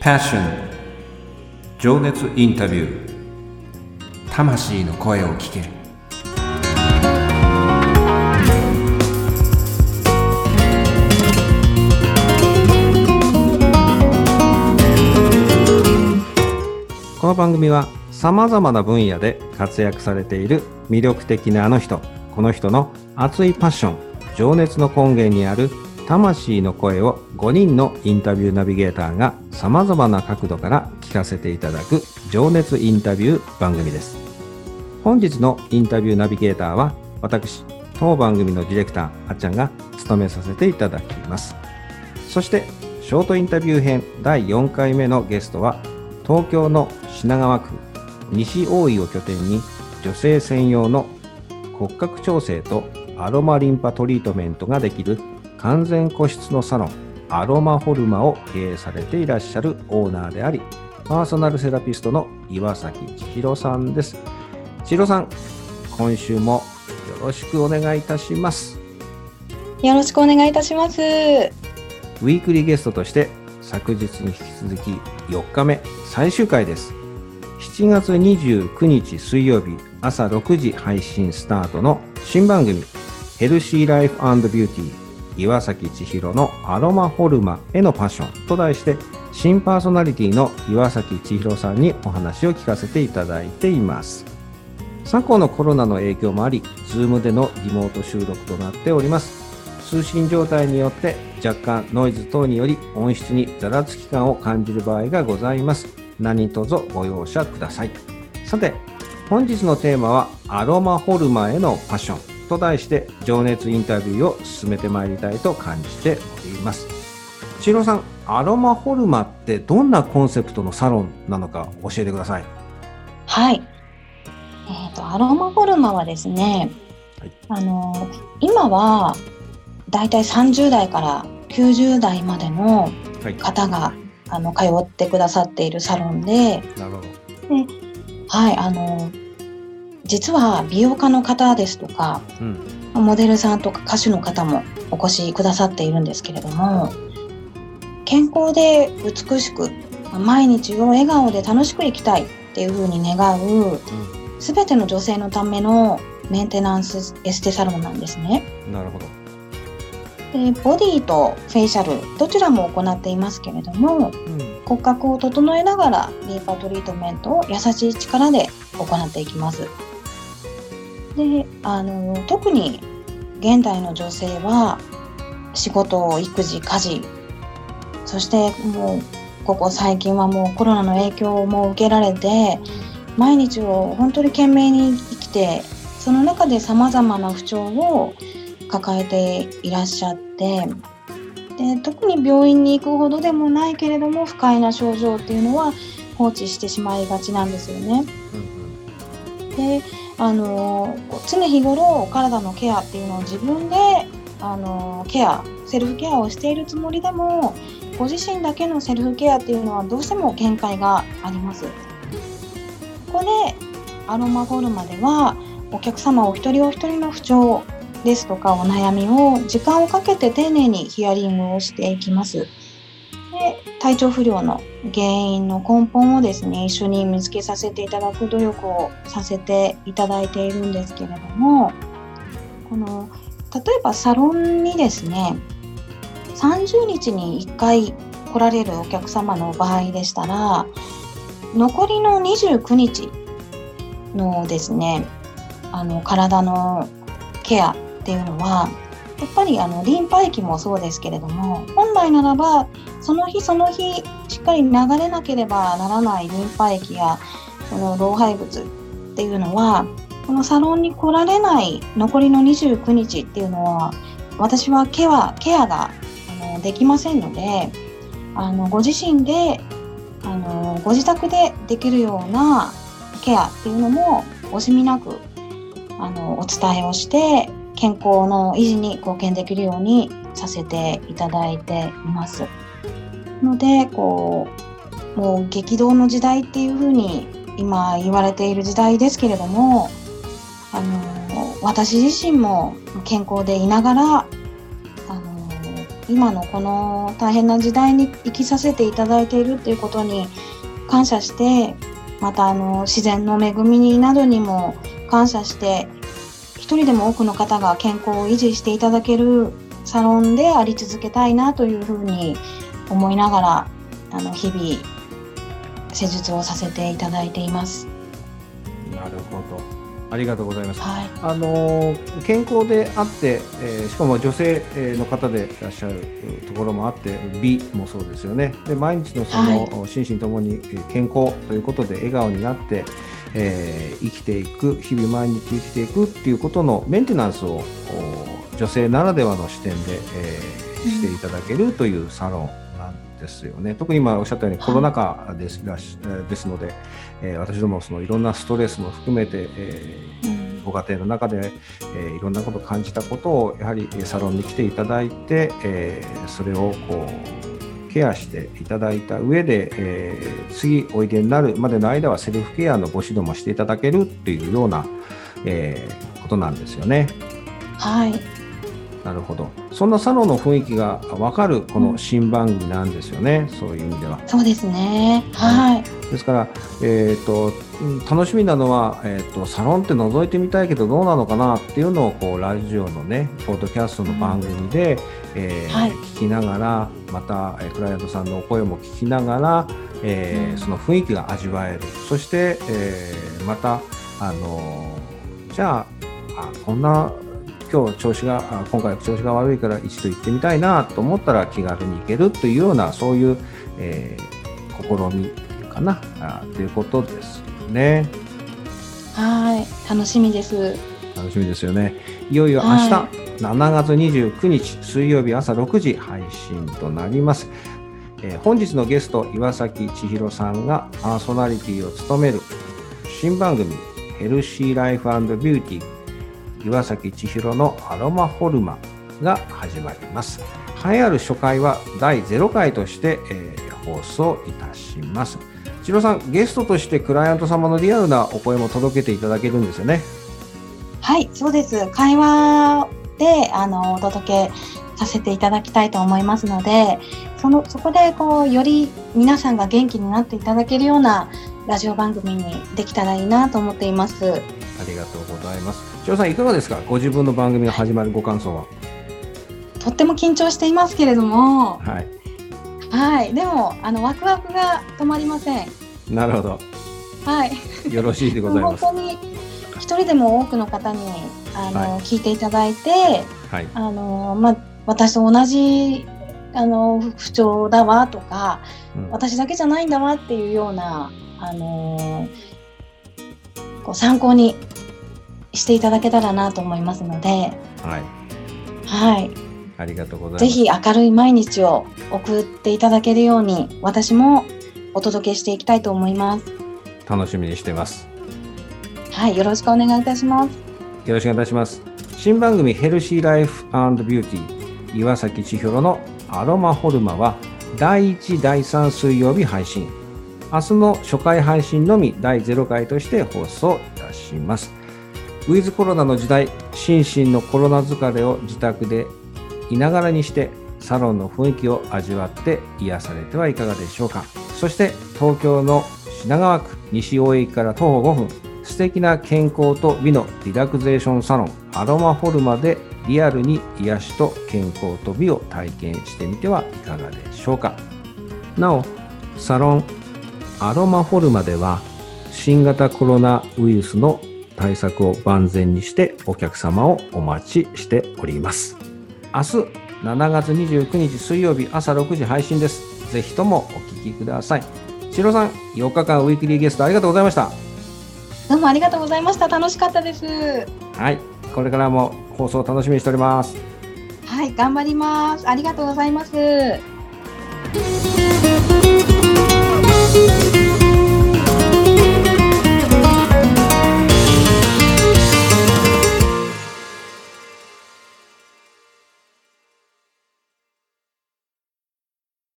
Passion. 情熱インタビュー。魂の声を聞け。るこの番組はさまざまな分野で活躍されている魅力的なあの人この人の熱いパッション情熱の根源にある魂の声を5人のインタビューナビゲーターが様々な角度から聞かせていただく情熱インタビュー番組です。本日のインタビューナビゲーターは私、当番組のディレクター、あっちゃんが務めさせていただきます。そして、ショートインタビュー編第4回目のゲストは、東京の品川区西大井を拠点に女性専用の骨格調整とアロマリンパトリートメントができる完全個室のサロンアロマホルマを経営されていらっしゃるオーナーでありパーソナルセラピストの岩崎千尋さんです。千尋さん今週もよろしくお願いいたします。よろしくお願いいたします。ウィークリーゲストとして昨日に引き続き4日目最終回です。7月29日水曜日朝6時配信スタートの新番組ヘルシーライフビューティー岩崎千尋のアロマホルマへのパッションと題して新パーソナリティの岩崎千尋さんにお話を聞かせていただいています。昨今のコロナの影響もあり Zoom でのリモート収録となっております。通信状態によって若干ノイズ等により音質にざらつき感を感じる場合がございます。何卒ご容赦ください。さて本日のテーマはアロマホルマへのパッション。と題して情熱インタビューを進めてまいりたいと感じております。千尋さん、アロマホルマってどんなコンセプトのサロンなのか教えてください。はい。えっ、ー、と、アロマホルマはですね、はい、あの、今はだいたい30代から90代までの方が、はい、あの通ってくださっているサロンで、なるほど。ではい、あの実は美容家の方ですとか、うん、モデルさんとか歌手の方もお越しくださっているんですけれども健康で美しく毎日を笑顔で楽しく生きたいっていうふうに願う、うん、全ての女性のためのメンテナンスエステサロンなんですね。なるほどでボディとフェイシャルどちらも行っていますけれども、うん、骨格を整えながらリンパトリートメントを優しい力で行っていきます。であの特に現代の女性は仕事育児家事そしてもうここ最近はもうコロナの影響も受けられて毎日を本当に懸命に生きてその中でさまざまな不調を抱えていらっしゃってで特に病院に行くほどでもないけれども不快な症状っていうのは放置してしまいがちなんですよね。であの常日頃体のケアっていうのを自分であのケアセルフケアをしているつもりでもご自身だけのセルフケアっていうのはどうしても限界があります。ここでアロマフォルマではお客様お一人お一人の不調ですとかお悩みを時間をかけて丁寧にヒアリングをしていきます。体調不良の原因の根本をですね一緒に見つけさせていただく努力をさせていただいているんですけれどもこの例えばサロンにですね30日に1回来られるお客様の場合でしたら残りの29日のですねあの体のケアっていうのはやっぱりあのリンパ液もそうですけれども本来ならばその日その日しっかり流れなければならないリンパ液やこの老廃物っていうのはこのサロンに来られない残りの29日っていうのは私はケアケアがあのできませんのであのご自身であのご自宅でできるようなケアっていうのも惜しみなくあのお伝えをして健康の維持に貢献できるようにさせていただいています。のでこうもう激動の時代っていうふうに今言われている時代ですけれどもあの私自身も健康でいながらあの今のこの大変な時代に生きさせていただいているっていうことに感謝してまたあの自然の恵みなどにも感謝して一人でも多くの方が健康を維持していただけるサロンであり続けたいなというふうに思いながらあの日々施術をさせていただいています。なるほど。ありがとうございます。はい、あの健康であって、えー、しかも女性の方でいらっしゃるところもあって、美もそうですよね。で毎日のその、はい、心身ともに健康ということで笑顔になって、えー、生きていく日々毎日生きていくっていうことのメンテナンスを女性ならではの視点で、えー、していただけるというサロンなんですよね。特に今おっしゃったようにコロナ禍ですらしですので、えー、私どもそのいろんなストレスも含めて、えー、ご家庭の中で、えー、いろんなことを感じたことをやはりサロンに来ていただいて、えー、それをこうケアしていただいた上で、えー、次おいでになるまでの間はセルフケアのご指導もしていただけるっていうような、えー、ことなんですよね。はい。なるほど。そんなサロンの雰囲気がわかるこの新番組なんですよね。そういう意味では。そうですね。はい。ですから、えっ、ー、と楽しみなのは、えっ、ー、とサロンって覗いてみたいけどどうなのかなっていうのをこうラジオのね、ポッドキャストの番組で、うん、えーはい、聞きながら、またクライアントさんのお声も聞きながら、えー、うん、その雰囲気が味わえる。そして、えー、またあのじゃああこんな今日調子が今回調子が悪いから一度行ってみたいなと思ったら気軽に行けるというようなそういう、えー、試みかなあということですよね。はい楽しみです。楽しみですよね。いよいよ明日、はい、7月29日水曜日朝6時配信となります。えー、本日のゲスト岩崎千尋さんがパーソナリティを務める新番組ヘルシーライフビューティー岩崎千尋のアロマホルマが始まります。栄えある初回は第0回として、えー、放送いたします。千尋さんゲストとしてクライアント様のリアルなお声も届けていただけるんですよね？はいそうです。会話であのお届けさせていただきたいと思いますのでそのそこでこうより皆さんが元気になっていただけるようなラジオ番組にできたらいいなと思っています。ありがとうございます。千代さんいかがですか？ご自分の番組が始まるご感想は。とっても緊張していますけれども。はい、はい、でもあのワクワクが止まりません。なるほど。はい。よろしいでございます。本当に一人でも多くの方にあの、はい、聞いていただいて、はい、あのまあ私と同じあの不調だわとか、うん、私だけじゃないんだわっていうようなあのこう参考にしていただけたらなと思いますので、はい。はい。ありがとうございます。ぜひ明るい毎日を送っていただけるように、私もお届けしていきたいと思います。楽しみにしてます。はい、よろしくお願いいたします。よろしくお願いいたします。新番組ヘルシーライフビューティー岩崎千尋のアロマホルマは第1、第3水曜日配信。明日の初回配信のみ第0回として放送いたします。ウィズコロナの時代、心身のコロナ疲れを自宅でいながらにしてサロンの雰囲気を味わって癒されてはいかがでしょうか。そして東京の品川区西大駅から徒歩5分、素敵な健康と美のリラクゼーションサロンアロマフォルマでリアルに癒しと健康と美を体験してみてはいかがでしょうか。なお、サロンアロマフォルマでは新型コロナウイルスの対策を万全にしてお客様をお待ちしております。明日7月29日水曜日朝6時配信です。ぜひともお聞きください。しろさん、4日間ウィークリーゲストありがとうございました。どうもありがとうございました。楽しかったです。はい、これからも放送楽しみにしております。はい、頑張ります。ありがとうございます。